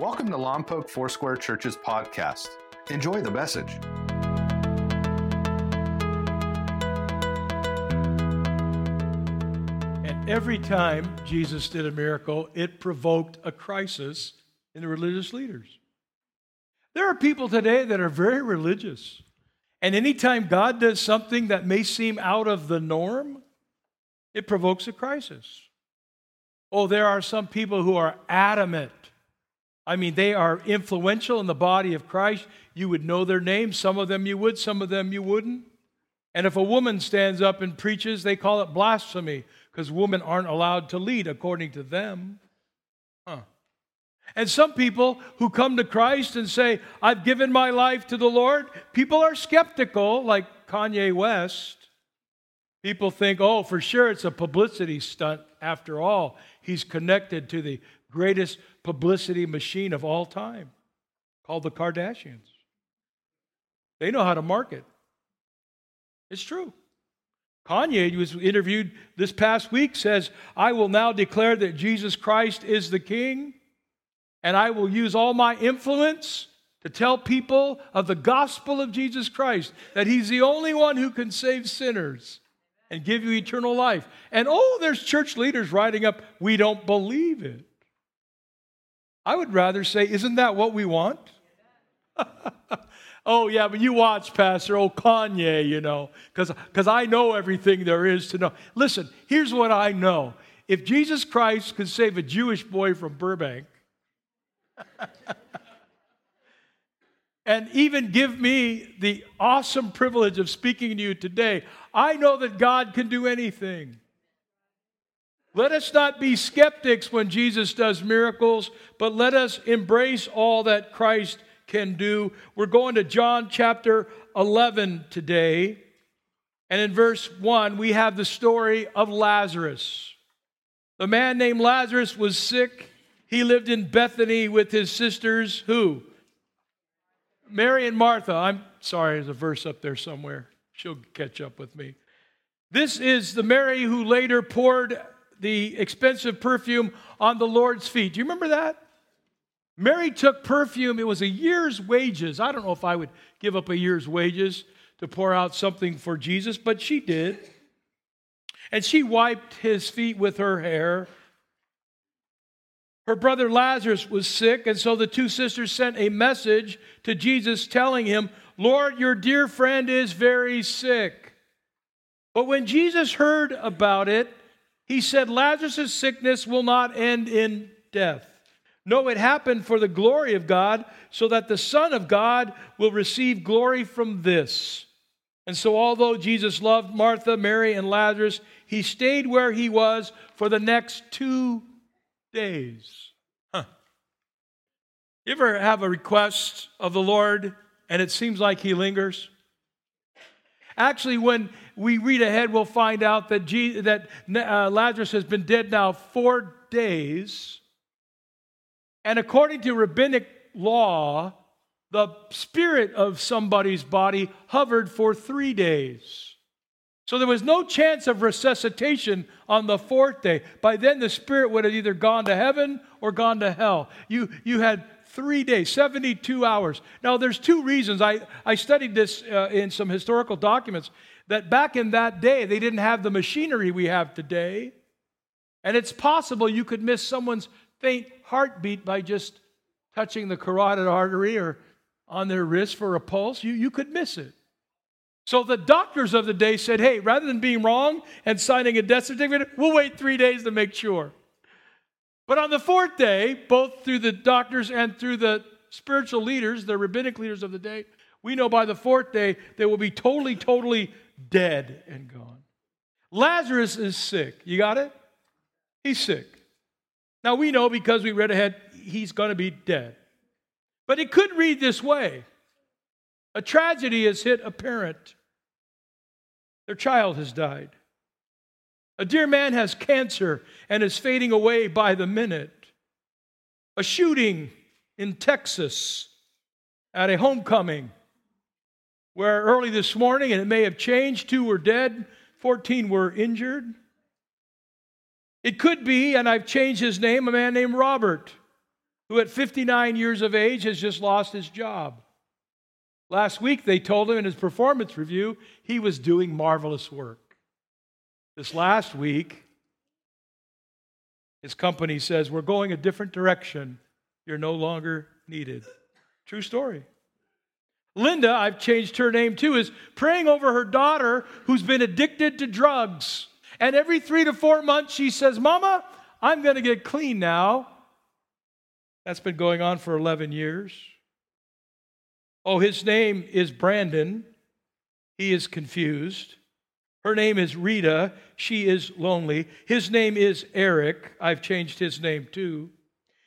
Welcome to Lompoc Foursquare Church's podcast. Enjoy the message. And every time Jesus did a miracle, it provoked a crisis in the religious leaders. There are people today that are very religious. And anytime God does something that may seem out of the norm, it provokes a crisis. Oh, there are some people who are adamant. I mean, they are influential in the body of Christ. You would know their names. Some of them you would, some of them you wouldn't. And if a woman stands up and preaches, they call it blasphemy because women aren't allowed to lead according to them. Huh. And some people who come to Christ and say, I've given my life to the Lord, people are skeptical, like Kanye West. People think, oh, for sure it's a publicity stunt. After all, he's connected to the greatest publicity machine of all time called the Kardashians. They know how to market. It's true. Kanye was interviewed this past week says, I will now declare that Jesus Christ is the king, and I will use all my influence to tell people of the gospel of Jesus Christ, that he's the only one who can save sinners and give you eternal life. And oh, there's church leaders writing up, we don't believe it. I would rather say, isn't that what we want? oh, yeah, but you watch, Pastor. Oh, Kanye, you know, because I know everything there is to know. Listen, here's what I know. If Jesus Christ could save a Jewish boy from Burbank, and even give me the awesome privilege of speaking to you today, I know that God can do anything. Let us not be skeptics when Jesus does miracles, but let us embrace all that Christ can do. We're going to John chapter 11 today. And in verse 1, we have the story of Lazarus. The man named Lazarus was sick. He lived in Bethany with his sisters, who? Mary and Martha. I'm sorry, there's a verse up there somewhere. She'll catch up with me. This is the Mary who later poured the expensive perfume on the Lord's feet. Do you remember that? Mary took perfume, it was a year's wages. I don't know if I would give up a year's wages to pour out something for Jesus, but she did. And she wiped his feet with her hair. Her brother Lazarus was sick, and so the two sisters sent a message to Jesus telling him, Lord, your dear friend is very sick. But when Jesus heard about it, he said, Lazarus' sickness will not end in death. No, it happened for the glory of God, so that the Son of God will receive glory from this. And so, although Jesus loved Martha, Mary, and Lazarus, he stayed where he was for the next two days. Huh. You ever have a request of the Lord and it seems like he lingers? Actually, when we read ahead, we'll find out that, Jesus, that uh, Lazarus has been dead now four days. And according to rabbinic law, the spirit of somebody's body hovered for three days. So there was no chance of resuscitation on the fourth day. By then, the spirit would have either gone to heaven or gone to hell. You, you had three days, 72 hours. Now, there's two reasons. I, I studied this uh, in some historical documents that back in that day, they didn't have the machinery we have today. And it's possible you could miss someone's faint heartbeat by just touching the carotid artery or on their wrist for a pulse. You, you could miss it. So the doctors of the day said, hey, rather than being wrong and signing a death certificate, we'll wait three days to make sure. But on the fourth day, both through the doctors and through the spiritual leaders, the rabbinic leaders of the day, we know by the fourth day they will be totally, totally dead and gone. Lazarus is sick. You got it? He's sick. Now we know because we read ahead, he's going to be dead. But it could read this way A tragedy has hit a parent, their child has died. A dear man has cancer and is fading away by the minute. A shooting in Texas at a homecoming where early this morning, and it may have changed, two were dead, 14 were injured. It could be, and I've changed his name, a man named Robert. who at 59 years of age has just lost his job. Last week, they told him in his performance review he was doing marvelous work. This last week, his company says, We're going a different direction. You're no longer needed. True story. Linda, I've changed her name too, is praying over her daughter who's been addicted to drugs. And every three to four months, she says, Mama, I'm going to get clean now. That's been going on for 11 years. Oh, his name is Brandon. He is confused. Her name is Rita. She is lonely. His name is Eric. I've changed his name too.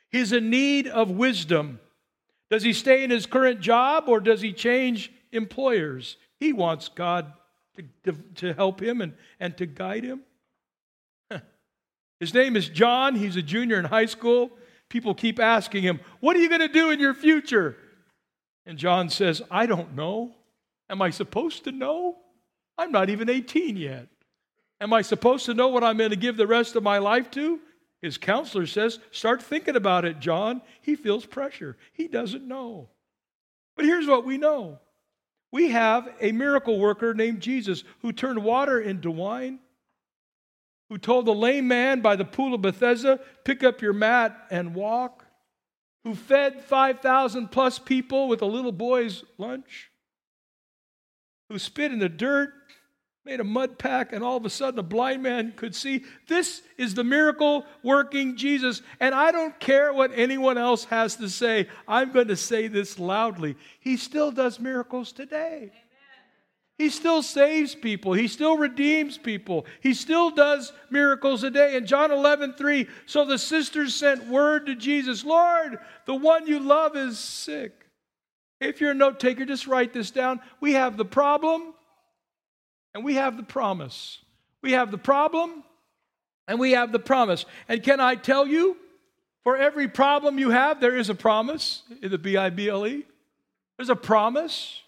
He's in need of wisdom. Does he stay in his current job or does he change employers? He wants God to, to, to help him and, and to guide him. His name is John. He's a junior in high school. People keep asking him, What are you going to do in your future? And John says, I don't know. Am I supposed to know? I'm not even 18 yet. Am I supposed to know what I'm going to give the rest of my life to? His counselor says, Start thinking about it, John. He feels pressure. He doesn't know. But here's what we know we have a miracle worker named Jesus who turned water into wine, who told the lame man by the pool of Bethesda, Pick up your mat and walk who fed 5,000 plus people with a little boy's lunch, who spit in the dirt, made a mud pack, and all of a sudden a blind man could see. This is the miracle working Jesus. And I don't care what anyone else has to say, I'm going to say this loudly. He still does miracles today. He still saves people. He still redeems people. He still does miracles a day. In John 11, 3, so the sisters sent word to Jesus Lord, the one you love is sick. If you're a note taker, just write this down. We have the problem and we have the promise. We have the problem and we have the promise. And can I tell you, for every problem you have, there is a promise in the B I B L E. There's a promise.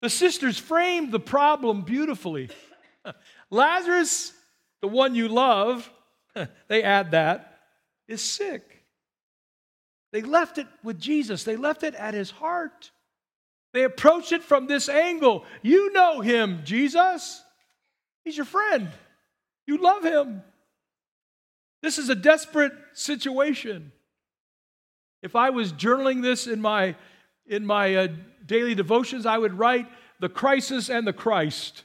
The sisters framed the problem beautifully. Lazarus, the one you love, they add that, is sick. They left it with Jesus, they left it at his heart. They approach it from this angle. You know him, Jesus. He's your friend. You love him. This is a desperate situation. If I was journaling this in my in my uh, daily devotions, I would write the crisis and the Christ,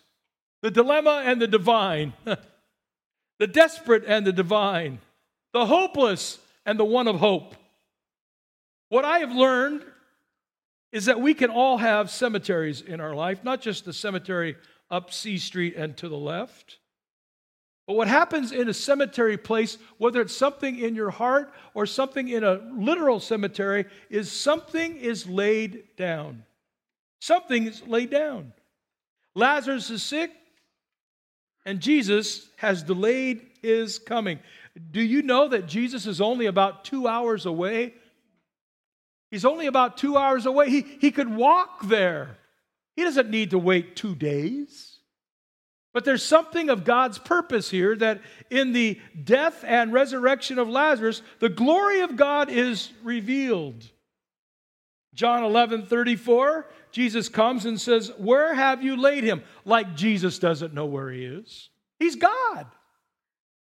the dilemma and the divine, the desperate and the divine, the hopeless and the one of hope. What I have learned is that we can all have cemeteries in our life, not just the cemetery up C Street and to the left. But what happens in a cemetery place, whether it's something in your heart or something in a literal cemetery, is something is laid down. Something is laid down. Lazarus is sick, and Jesus has delayed his coming. Do you know that Jesus is only about two hours away? He's only about two hours away. He, he could walk there. He doesn't need to wait two days. But there's something of God's purpose here that in the death and resurrection of Lazarus, the glory of God is revealed. John 11 34, Jesus comes and says, Where have you laid him? Like Jesus doesn't know where he is. He's God.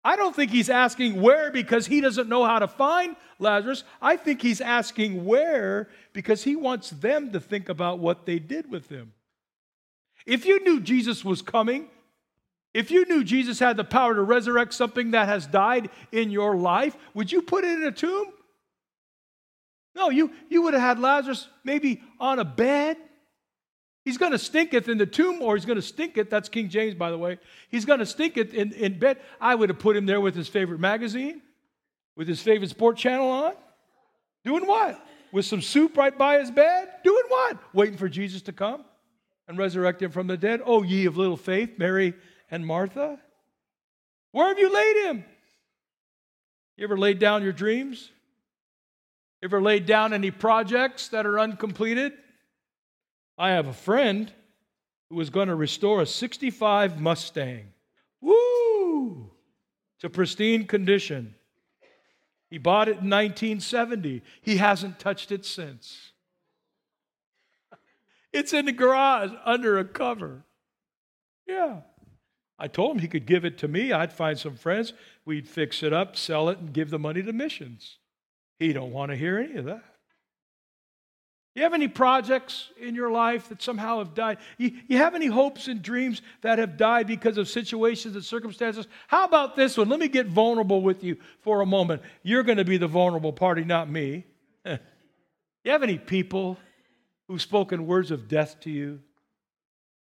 I don't think he's asking where because he doesn't know how to find Lazarus. I think he's asking where because he wants them to think about what they did with him. If you knew Jesus was coming, if you knew Jesus had the power to resurrect something that has died in your life, would you put it in a tomb? No, you, you would have had Lazarus maybe on a bed. He's going to stink it in the tomb, or he's going to stink it. That's King James, by the way. He's going to stink it in, in bed. I would have put him there with his favorite magazine, with his favorite sport channel on. Doing what? With some soup right by his bed? Doing what? Waiting for Jesus to come and resurrect him from the dead. Oh, ye of little faith, Mary and Martha? Where have you laid him? You ever laid down your dreams? You ever laid down any projects that are uncompleted? I have a friend who was going to restore a 65 Mustang. Woo! To pristine condition. He bought it in 1970. He hasn't touched it since. It's in the garage under a cover. Yeah. I told him he could give it to me. I'd find some friends. We'd fix it up, sell it, and give the money to missions. He don't want to hear any of that. You have any projects in your life that somehow have died? You, you have any hopes and dreams that have died because of situations and circumstances? How about this one? Let me get vulnerable with you for a moment. You're going to be the vulnerable party, not me. you have any people who've spoken words of death to you?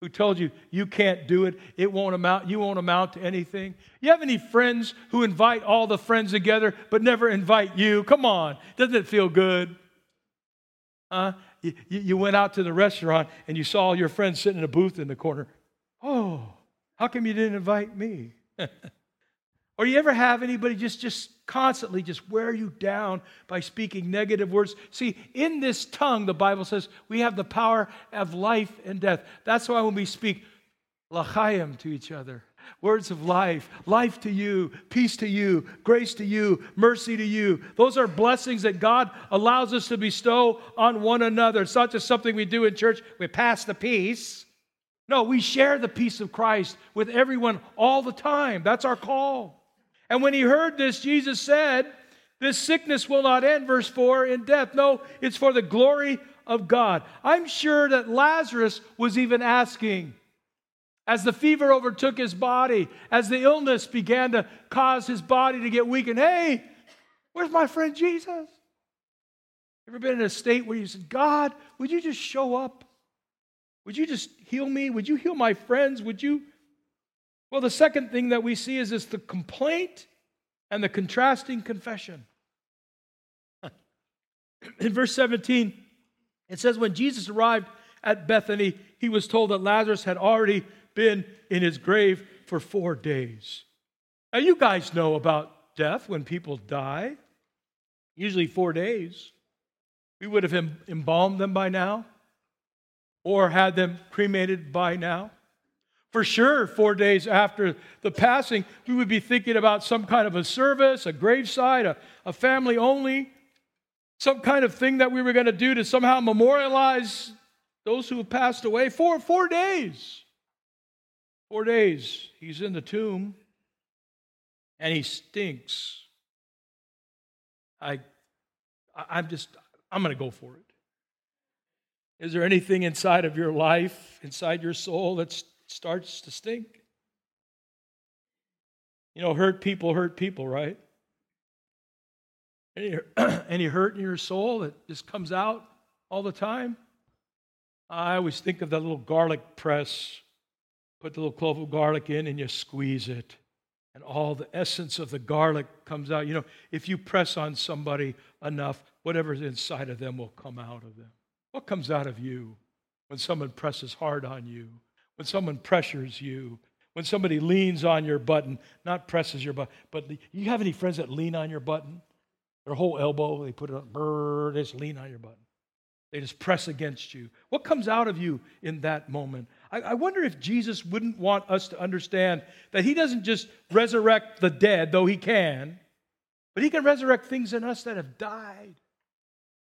Who told you you can't do it, it won't amount, you won't amount to anything? You have any friends who invite all the friends together but never invite you? Come on, doesn't it feel good? Huh? You, you went out to the restaurant and you saw your friends sitting in a booth in the corner. Oh, how come you didn't invite me? or you ever have anybody just, just constantly just wear you down by speaking negative words? See, in this tongue, the Bible says we have the power of life and death. That's why when we speak l'chaim to each other, words of life, life to you, peace to you, grace to you, mercy to you. Those are blessings that God allows us to bestow on one another. It's not just something we do in church, we pass the peace. No, we share the peace of Christ with everyone all the time. That's our call. And when he heard this, Jesus said, This sickness will not end, verse 4, in death. No, it's for the glory of God. I'm sure that Lazarus was even asking, as the fever overtook his body, as the illness began to cause his body to get weakened, hey, where's my friend Jesus? Ever been in a state where you said, God, would you just show up? Would you just heal me? Would you heal my friends? Would you? Well, the second thing that we see is this the complaint and the contrasting confession. In verse 17, it says, When Jesus arrived at Bethany, he was told that Lazarus had already been in his grave for four days. Now, you guys know about death when people die, usually four days. We would have embalmed them by now or had them cremated by now. For sure, four days after the passing, we would be thinking about some kind of a service, a graveside, a, a family only, some kind of thing that we were going to do to somehow memorialize those who have passed away. for four days. Four days, he's in the tomb and he stinks. I, I'm just, I'm going to go for it. Is there anything inside of your life, inside your soul, that starts to stink? You know, hurt people hurt people, right? Any, any hurt in your soul that just comes out all the time? I always think of that little garlic press Put the little clove of garlic in and you squeeze it. And all the essence of the garlic comes out. You know, if you press on somebody enough, whatever's inside of them will come out of them. What comes out of you when someone presses hard on you? When someone pressures you? When somebody leans on your button, not presses your button, but you have any friends that lean on your button? Their whole elbow, they put it on, brrr, they just lean on your button. They just press against you. What comes out of you in that moment? I, I, wonder if Jesus wouldn't want us to understand that he doesn't just resurrect the dead, though he can, but he can resurrect things in us that have died.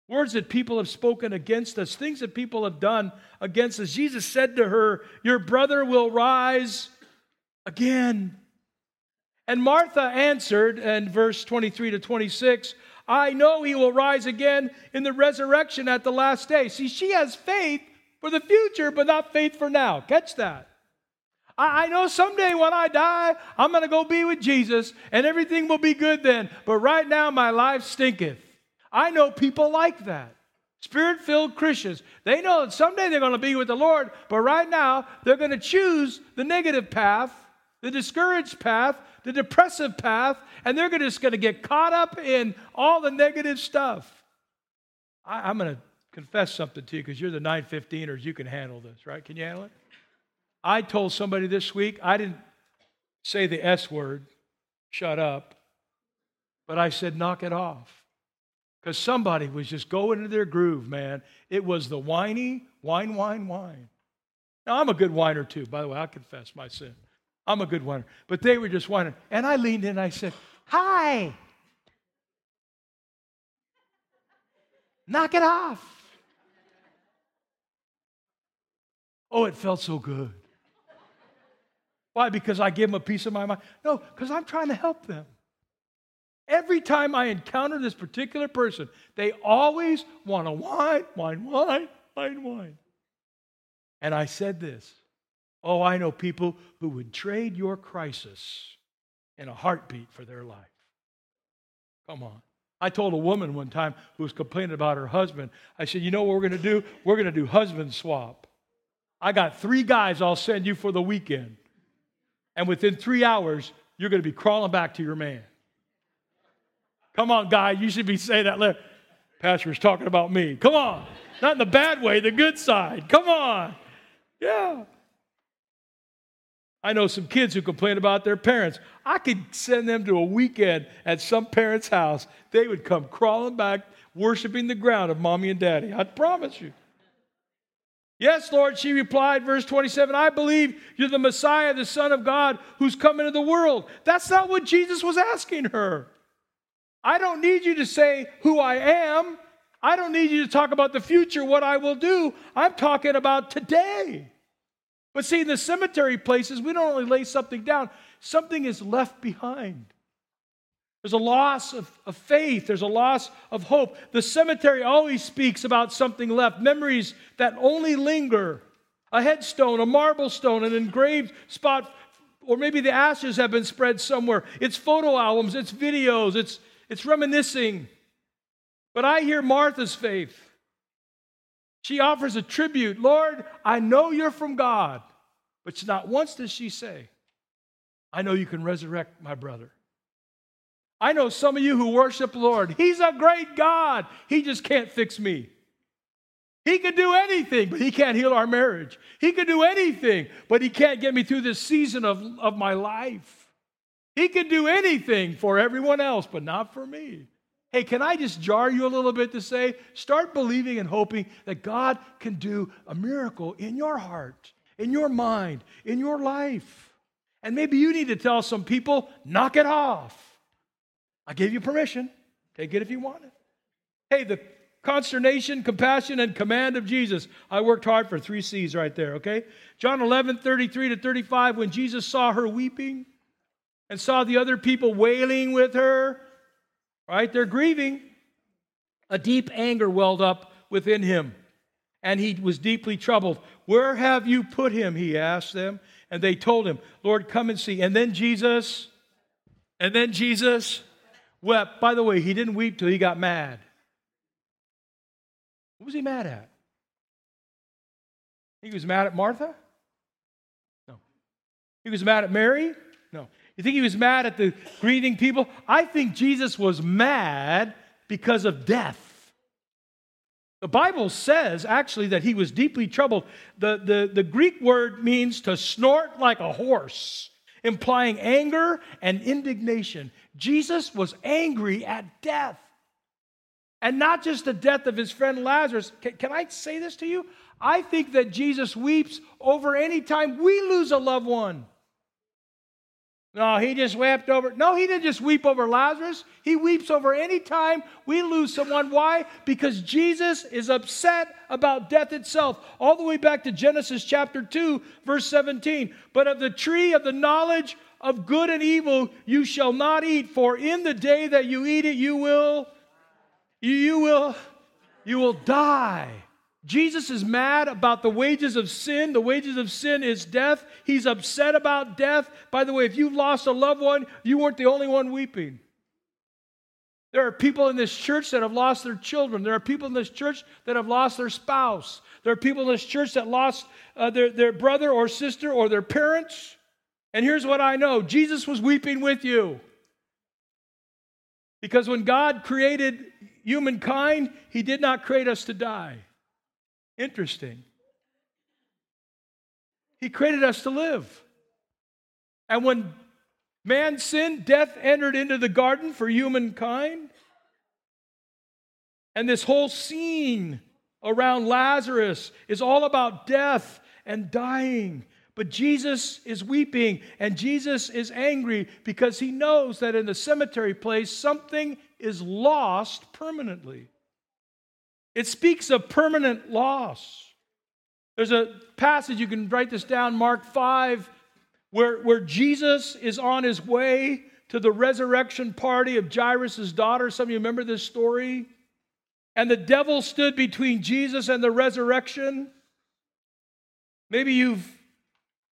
Words that people have spoken against us, things that people have done against us. Jesus said to her, Your brother will rise again. And Martha answered in verse 23 to 26, I know he will rise again in the resurrection at the last day. See, she has faith for the future, but not faith for now. Catch that. I, I know someday when I die, I'm going to go be with Jesus and everything will be good then. But right now, my life stinketh. I know people like that. Spirit filled Christians. They know that someday they're going to be with the Lord, but right now, they're going to choose the negative path, the discouraged path, the depressive path, and they're just going to get caught up in all the negative stuff. I, am going to confess something to you because you're the 915ers. You can handle this, right? Can you handle it? I told somebody this week, I didn't say the S word, shut up, but I said, knock it off. Because somebody was just going into their groove, man. It was the whiny, whine, whine, whine. Now, I'm a good whiner too, by the way, I confess my sin. I'm a good whiner. But they were just whining. And I leaned in and I said, Hi. Knock it off. Oh, it felt so good. Why? Because I gave them a piece of my mind? No, because I'm trying to help them. Every time I encounter this particular person, they always want to whine, whine, whine, whine, whine. And I said this Oh, I know people who would trade your crisis in a heartbeat for their life. Come on. I told a woman one time who was complaining about her husband, I said, You know what we're going to do? We're going to do husband swap. I got three guys I'll send you for the weekend. And within three hours, you're going to be crawling back to your man. Come on, guy, you should be saying that. Pastor's talking about me. Come on. Not in the bad way, the good side. Come on. Yeah. I know some kids who complain about their parents. I could send them to a weekend at some parent's house. They would come crawling back, worshiping the ground of mommy and daddy. I promise you. Yes, Lord, she replied, verse 27, I believe you're the Messiah, the Son of God, who's come into the world. That's not what Jesus was asking her. I don't need you to say who I am. I don't need you to talk about the future, what I will do. I'm talking about today. But see, in the cemetery places, we don't only lay something down, something is left behind. There's a loss of, of, faith. There's a loss of hope. The cemetery always speaks about something left, memories that only linger. A headstone, a marble stone, an engraved spot, or maybe the ashes have been spread somewhere. It's photo albums, it's videos, it's, it's reminiscing. But I hear Martha's faith. She offers a tribute. Lord, I know you're from God. But not once does she say, I know you can resurrect my brother. I know some of you who worship the Lord. He's a great God. He just can't fix me. He could do anything, but he can't heal our marriage. He could do anything, but he can't get me through this season of, of my life. He can do anything for everyone else, but not for me. Hey, can I just jar you a little bit to say, start believing and hoping that God can do a miracle in your heart, in your mind, in your life. And maybe you need to tell some people, knock it off. I gave you permission. Take it if you want it. Hey, the consternation, compassion, and command of Jesus. I worked hard for three C's right there, okay? John 11, 33 to 35, when Jesus saw her weeping and saw the other people wailing with her, right? They're grieving. A deep anger welled up within him, and he was deeply troubled. Where have you put him? He asked them. And they told him, Lord, come and see. And then Jesus, and then Jesus wept. By the way, he didn't weep till he got mad. What was he mad at? He was mad at Martha? No. He was mad at Mary? No. You think he was mad at the grieving people? I think Jesus was mad because of death. The Bible says actually that he was deeply troubled. The, the, the Greek word means to snort like a horse, implying anger and indignation. Jesus was angry at death. And not just the death of his friend Lazarus. Can, can I say this to you? I think that Jesus weeps over any time we lose a loved one. No, he just wept over. No, he didn't just weep over Lazarus. He weeps over any time we lose someone. Why? Because Jesus is upset about death itself. All the way back to Genesis chapter 2, verse 17. But of the tree of the knowledge of good and evil you shall not eat, for in the day that you eat it, you will, you will, you will die. Jesus is mad about the wages of sin. The wages of sin is death. He's upset about death. By the way, if you've lost a loved one, you weren't the only one weeping. There are people in this church that have lost their children. There are people in this church that have lost their spouse. There are people in this church that lost uh, their, their brother or sister or their parents. And here's what I know Jesus was weeping with you. Because when God created humankind, He did not create us to die. Interesting. He created us to live. And when man sinned, death entered into the garden for humankind. And this whole scene around Lazarus is all about death and dying. But Jesus is weeping and Jesus is angry because he knows that in the cemetery place something is lost permanently. It speaks of permanent loss. There's a passage, you can write this down, Mark 5, where, where Jesus is on his way to the resurrection party of Jairus' daughter. Some of you remember this story? And the devil stood between Jesus and the resurrection. Maybe you've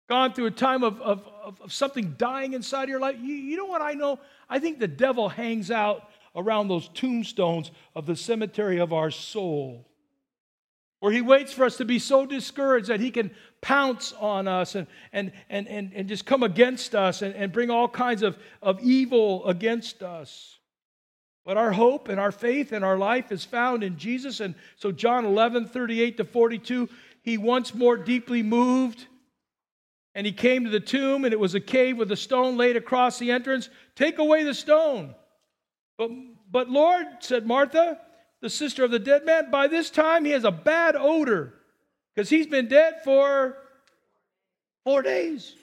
gone through a time of, of, of, something dying inside of your life. You, you know what I know? I think the devil hangs out around those tombstones of the cemetery of our soul, where he waits for us to be so discouraged that he can pounce on us and, and, and, and, and just come against us and, and bring all kinds of, of evil against us. But our hope and our faith and our life is found in Jesus. And so, John 11, 38 to 42, he once more deeply moved and he came to the tomb, and it was a cave with a stone laid across the entrance. Take away the stone. But, but Lord, said Martha, the sister of the dead man, by this time he has a bad odor because he's been dead for four days.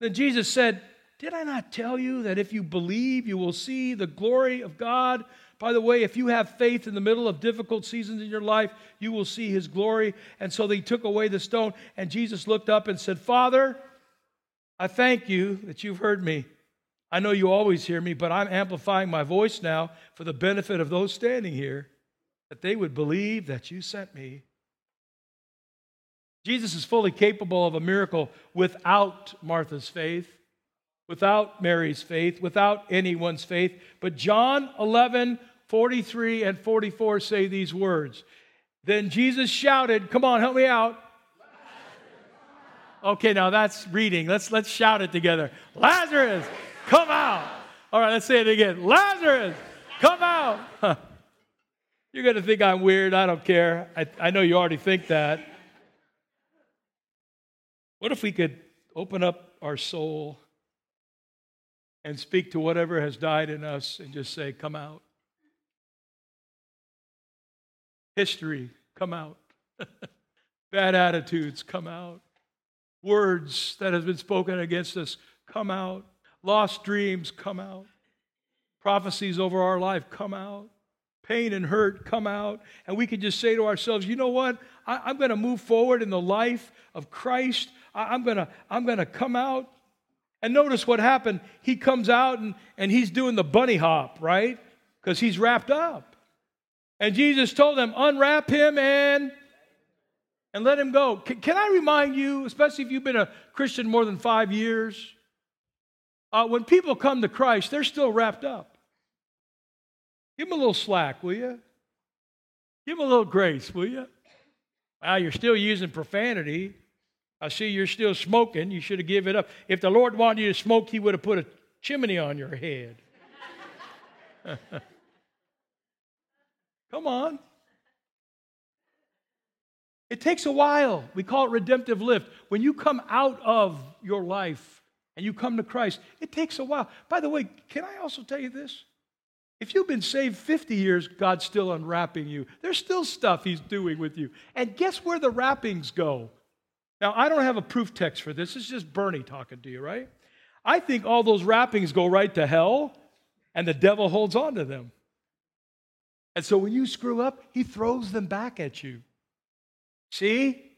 Then Jesus said, Did I not tell you that if you believe, you will see the glory of God? By the way, if you have faith in the middle of difficult seasons in your life, you will see his glory. And so they took away the stone, and Jesus looked up and said, Father, I thank you that you've heard me. I know you always hear me, but I'm amplifying my voice now for the benefit of those standing here, that they would believe that you sent me. Jesus is fully capable of a miracle without Martha's faith, without Mary's faith, without anyone's faith. But John 11, 43 and 44 say these words. Then Jesus shouted, Come on, help me out. Okay, now that's reading. Let's, let's shout it together. Lazarus, come out. All right, let's say it again. Lazarus, come out. You're going to think I'm weird. I don't care. I, I know you already think that. What if we could open up our soul and speak to whatever has died in us and just say, Come out? History, come out. Bad attitudes, come out. Words that have been spoken against us, come out. Lost dreams, come out. Prophecies over our life, come out. Pain and hurt, come out. And we can just say to ourselves, you know what? I, am going to move forward in the life of Christ. I, am going to I'm going to come out. And notice what happened. He comes out and, and he's doing the bunny hop, right? Because he's wrapped up. And Jesus told them, unwrap him and and let him go. Can, can I remind you, especially if you've been a Christian more than five years, uh, when people come to Christ, they're still wrapped up. Give them a little slack, will you? Give them a little grace, will you? Well, you're still using profanity. I see you're still smoking. You should have given it up. If the Lord wanted you to smoke, He would have put a chimney on your head. Come on. It takes a while. We call it redemptive lift. When you come out of your life and you come to Christ, it takes a while. By the way, can I also tell you this? If you've been saved 50 years, God's still unwrapping you. There's still stuff He's doing with you. And guess where the wrappings go? Now, I don't have a proof text for this. It's just Bernie talking to you, right? I think all those wrappings go right to hell, and the devil holds on to them. And so when you screw up, he throws them back at you. See?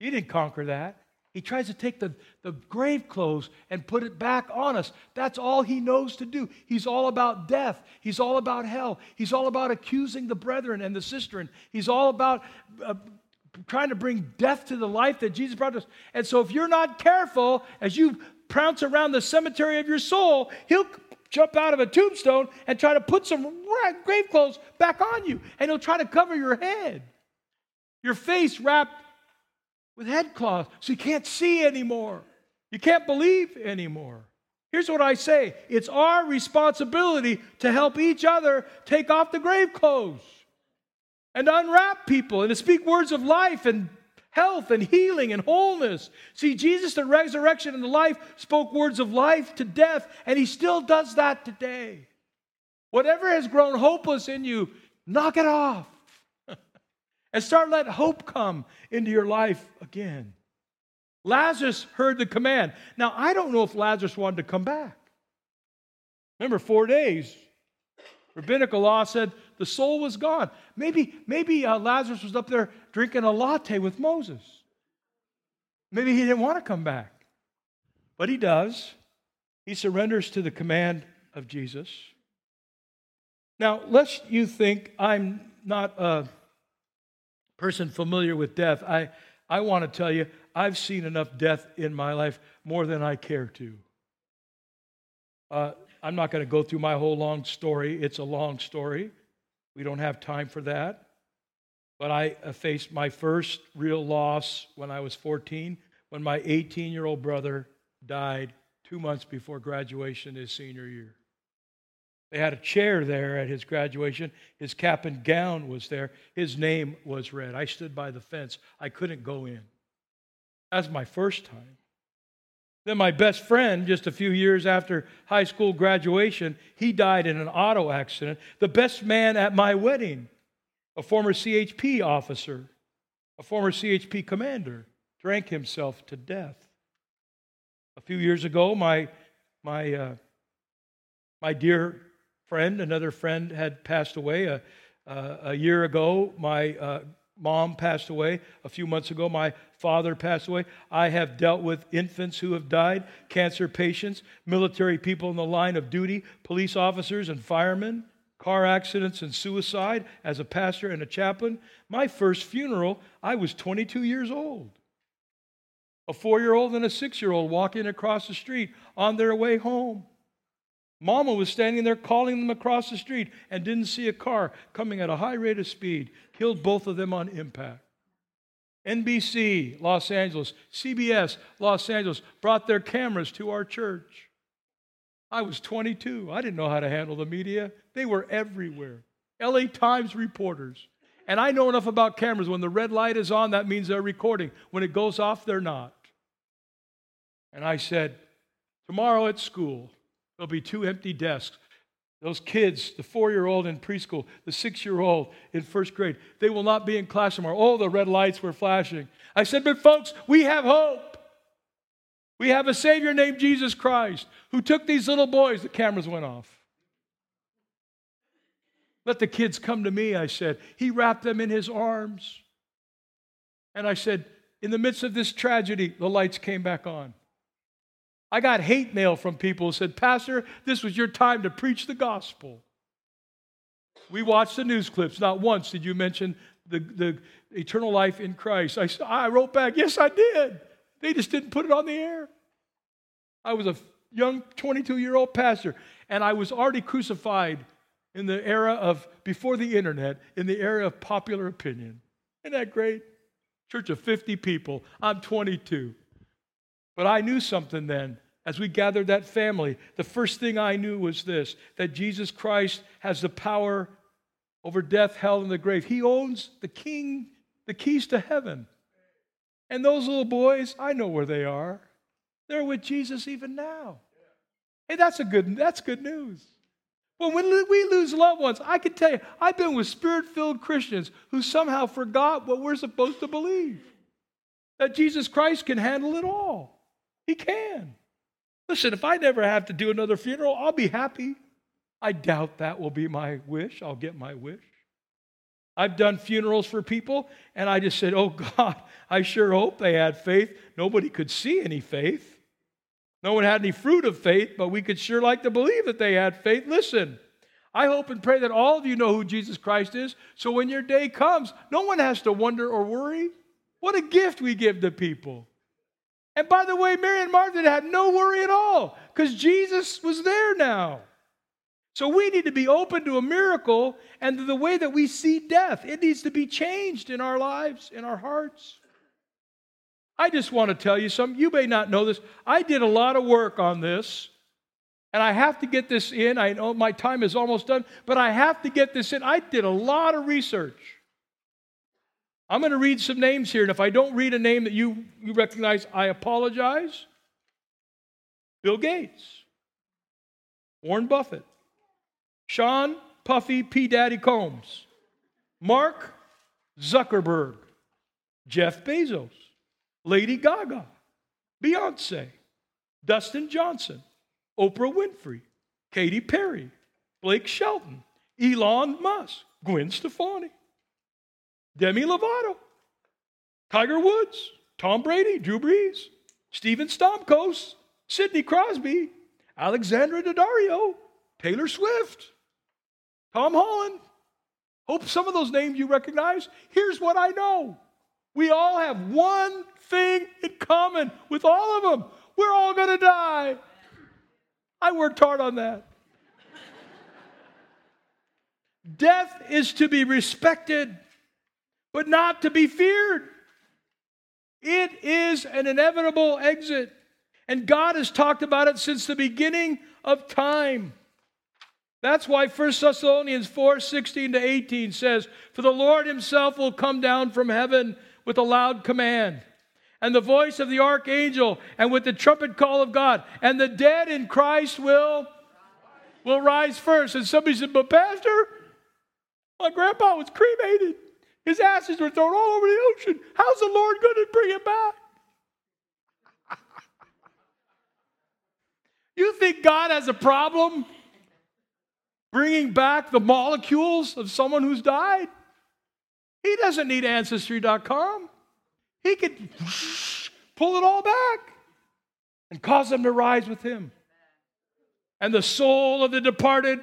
You didn't conquer that. He tries to take the, the grave clothes and put it back on us. That's all he knows to do. He's all about death. He's all about hell. He's all about accusing the brethren and the sister. And He's all about uh, trying to bring death to the life that Jesus brought us. And so if you're not careful, as you prounce around the cemetery of your soul, he'll jump out of a tombstone and try to put some grave clothes back on you. And he'll try to cover your head, your face wrapped with headcloth so you can't see anymore. You can't believe anymore. Here's what I say it's our responsibility to help each other take off the grave clothes and unwrap people and to speak words of life and health and healing and wholeness. See, Jesus, the resurrection and the life, spoke words of life to death, and he still does that today. Whatever has grown hopeless in you, knock it off and start let hope come into your life again. Lazarus heard the command. Now, I don't know if Lazarus wanted to come back. Remember, four days. Rabbinical law said the soul was gone. Maybe, maybe uh, Lazarus was up there drinking a latte with Moses. Maybe he didn't want to come back. But he does. He surrenders to the command of Jesus. Now, lest you think I'm not a person familiar with death, I, I want to tell you, I've seen enough death in my life more than I care to. Uh, I'm not going to go through my whole long story. It's a long story. We don't have time for that. But I uh, faced my first real loss when I was 14, when my 18 year old brother died two months before graduation his senior year. They had a chair there at his graduation. His cap and gown was there. His name was read. I stood by the fence. I couldn't go in. That's my first time. Then my best friend, just a few years after high school graduation, he died in an auto accident. The best man at my wedding, a former CHP officer, a former CHP commander, drank himself to death. A few years ago, my, my, uh, my dear friend, another friend, had passed away. A, uh, a year ago, my uh, mom passed away. A few months ago, my father passed away. I have dealt with infants who have died, cancer patients, military people in the line of duty, police officers and firemen, car accidents and suicide as a pastor and a chaplain. My first funeral, I was 22 years old. A four year old and a six year old walking across the street on their way home. Mama was standing there calling them across the street and didn't see a car coming at a high rate of speed, killed both of them on impact. NBC, Los Angeles, CBS, Los Angeles, brought their cameras to our church. I was 22. I didn't know how to handle the media. They were everywhere. LA Times reporters. And I know enough about cameras. When the red light is on, that means they're recording. When it goes off, they're not. And I said, Tomorrow at school, There'll be two empty desks. Those kids, the four year old in preschool, the six year old in first grade, they will not be in class tomorrow. Oh, the red lights were flashing. I said, But folks, we have hope. We have a Savior named Jesus Christ who took these little boys. The cameras went off. Let the kids come to me, I said. He wrapped them in his arms. And I said, In the midst of this tragedy, the lights came back on. I got hate mail from people who said, Pastor, this was your time to preach the gospel. We watched the news clips. Not once did you mention the, the eternal life in Christ. I, I wrote back, Yes, I did. They just didn't put it on the air. I was a young 22 year old pastor, and I was already crucified in the era of, before the internet, in the era of popular opinion. Isn't that great? Church of 50 people. I'm 22. But I knew something then. As we gathered that family, the first thing I knew was this that Jesus Christ has the power over death, hell, and the grave. He owns the king, the keys to heaven. And those little boys, I know where they are. They're with Jesus even now. Hey, that's a good that's good news. Well, when we lose loved ones, I can tell you, I've been with spirit-filled Christians who somehow forgot what we're supposed to believe. That Jesus Christ can handle it all. He can. Listen, if I never have to do another funeral, I'll be happy. I doubt that will be my wish. I'll get my wish. I've done funerals for people, and I just said, Oh God, I sure hope they had faith. Nobody could see any faith. No one had any fruit of faith, but we could sure like to believe that they had faith. Listen, I hope and pray that all of you know who Jesus Christ is, so when your day comes, no one has to wonder or worry. What a gift we give to people. And by the way, Mary and Martha had no worry at all because Jesus was there now. So we need to be open to a miracle and to the way that we see death. It needs to be changed in our lives, in our hearts. I just want to tell you something. You may not know this. I did a lot of work on this, and I have to get this in. I know my time is almost done, but I have to get this in. I did a lot of research. I'm going to read some names here, and if I don't read a name that you, you recognize, I apologize. Bill Gates, Warren Buffett, Sean Puffy P. Daddy Combs, Mark Zuckerberg, Jeff Bezos, Lady Gaga, Beyonce, Dustin Johnson, Oprah Winfrey, Katy Perry, Blake Shelton, Elon Musk, Gwen Stefani, Demi Lovato, Tiger Woods, Tom Brady, Drew Brees, Steven Stamkos, Sidney Crosby, Alexandra Daddario, Taylor Swift, Tom Holland. Hope some of those names you recognize. Here's what I know we all have one thing in common with all of them we're all going to die. I worked hard on that. Death is to be respected, but not to be feared. It is an inevitable exit. And God has talked about it since the beginning of time. That's why 1 Thessalonians 4 16 to 18 says, For the Lord himself will come down from heaven with a loud command, and the voice of the archangel, and with the trumpet call of God, and the dead in Christ will, will rise first. And somebody said, But Pastor, my grandpa was cremated. His ashes were thrown all over the ocean. How's the Lord going to bring him back? you think God has a problem bringing back the molecules of someone who's died? He doesn't need Ancestry.com. He could pull it all back and cause them to rise with him. And the soul of the departed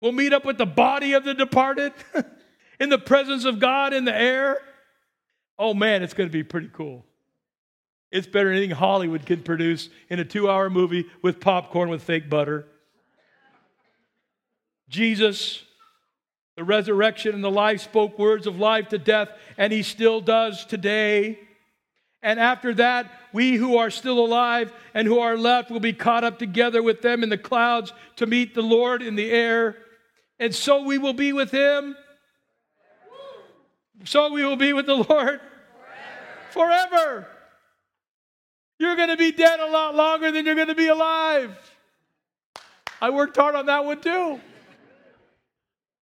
will meet up with the body of the departed in the presence of God in the air. Oh man, it's going to be pretty cool. It's better than anything Hollywood can produce in a two hour movie with popcorn with fake butter. Jesus, the resurrection and the life, spoke words of life to death, and he still does today. And after that, we who are still alive and who are left will be caught up together with them in the clouds to meet the Lord in the air. And so we will be with him. So we will be with the Lord forever. forever. You're going to be dead a lot longer than you're going to be alive. I worked hard on that one too.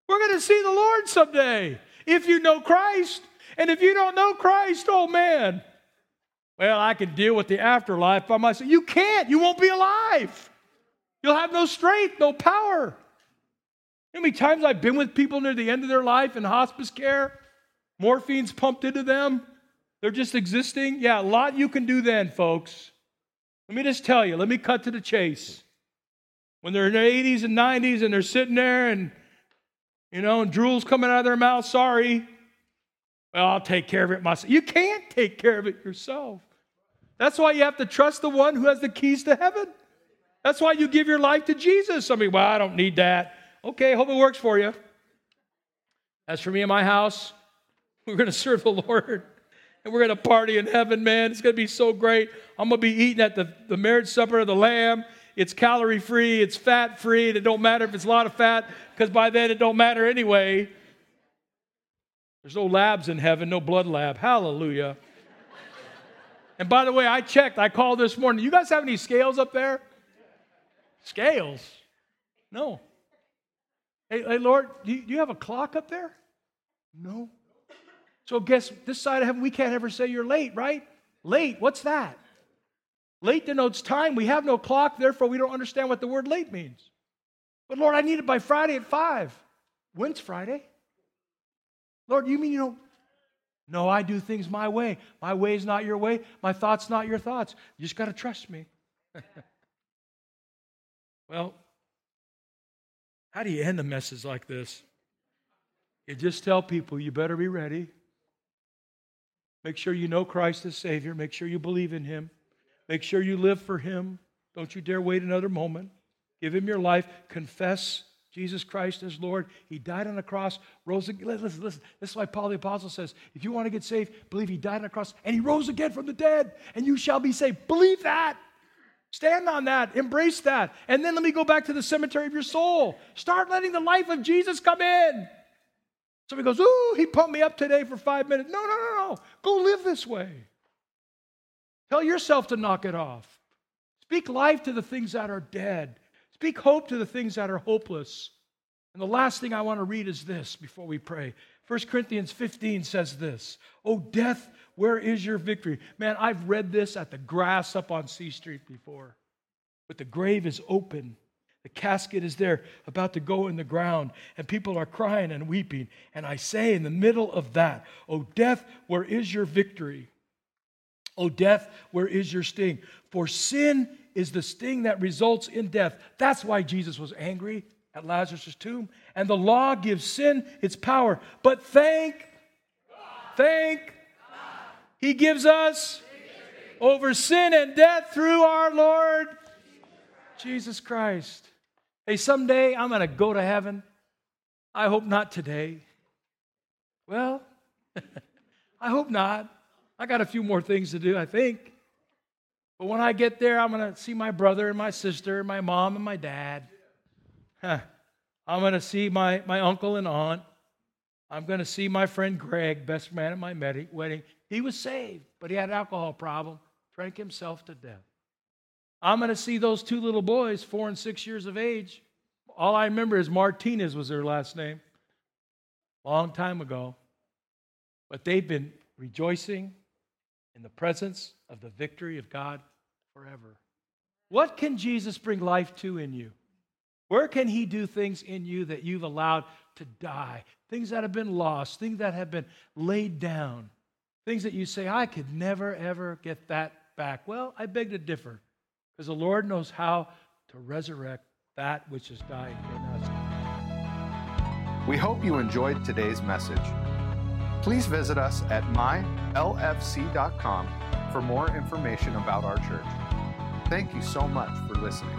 We're going to see the Lord someday if you know Christ. And if you don't know Christ, oh man, well, I can deal with the afterlife by myself. You can't. You won't be alive. You'll have no strength, no power. How many times I've been with people near the end of their life in hospice care? Morphine's pumped into them. They're just existing. Yeah, a lot you can do then, folks. Let me just tell you, let me cut to the chase. When they're in their 80s and 90s and they're sitting there and you know, and drool's coming out of their mouth, sorry. Well, I'll take care of it myself. You can't take care of it yourself. That's why you have to trust the one who has the keys to heaven. That's why you give your life to Jesus. Somebody, well, I don't need that. Okay, hope it works for you. As for me and my house, we're going to serve the Lord. And we're going to party in heaven, man. It's going to be so great. I'm going to be eating at the, the marriage supper of the Lamb. It's calorie free, it's fat free, and it don't matter if it's a lot of fat, because by then it don't matter anyway. There's no labs in heaven, no blood lab. Hallelujah. and by the way, I checked, I called this morning. You guys have any scales up there? Scales? No. Hey, hey Lord, do you, do you have a clock up there? No. So guess this side of heaven, we can't ever say you're late, right? Late, what's that? Late denotes time. We have no clock, therefore, we don't understand what the word late means. But Lord, I need it by Friday at 5. When's Friday? Lord, you mean you don't? No, I do things my way. My way is not your way. My thoughts not your thoughts. You just got to trust me. well, how do you end a message like this? You just tell people you better be ready. Make sure you know Christ as Savior. Make sure you believe in Him. Make sure you live for Him. Don't you dare wait another moment. Give Him your life. Confess Jesus Christ as Lord. He died on the cross, rose again. Listen, listen. This is why Paul the Apostle says if you want to get saved, believe He died on the cross and He rose again from the dead, and you shall be saved. Believe that. Stand on that. Embrace that. And then let me go back to the cemetery of your soul. Start letting the life of Jesus come in. Somebody goes, Ooh, he pumped me up today for five minutes. No, no, no, no. Go live this way. Tell yourself to knock it off. Speak life to the things that are dead. Speak hope to the things that are hopeless. And the last thing I want to read is this before we pray. 1 Corinthians 15 says this Oh, death, where is your victory? Man, I've read this at the grass up on C Street before. But the grave is open, The casket is there about to go in the ground, and people are crying and weeping. And I say, in the middle of that, O death, where is your victory? O death, where is your sting? For sin is the sting that results in death. That's why Jesus was angry at Lazarus' tomb. And the law gives sin its power. But thank, thank, He gives us over sin and death through our Lord Jesus Christ. Hey, someday I'm going to go to heaven. I hope not today. Well, I hope not. I got a few more things to do, I think. But when I get there, I'm going to see my brother and my sister, and my mom and my dad. I'm going to see my, my uncle and aunt. I'm going to see my friend Greg, best man at my wedding. He was saved, but he had an alcohol problem, drank himself to death. I'm going to see those two little boys, four and six years of age. All I remember is Martinez was their last name, long time ago. But they've been rejoicing in the presence of the victory of God forever. What can Jesus bring life to in you? Where can He do things in you that you've allowed to die? Things that have been lost, things that have been laid down, things that you say, I could never, ever get that back. Well, I beg to differ because the Lord knows how to resurrect that which is dying in us. We hope you enjoyed today's message. Please visit us at mylfc.com for more information about our church. Thank you so much for listening.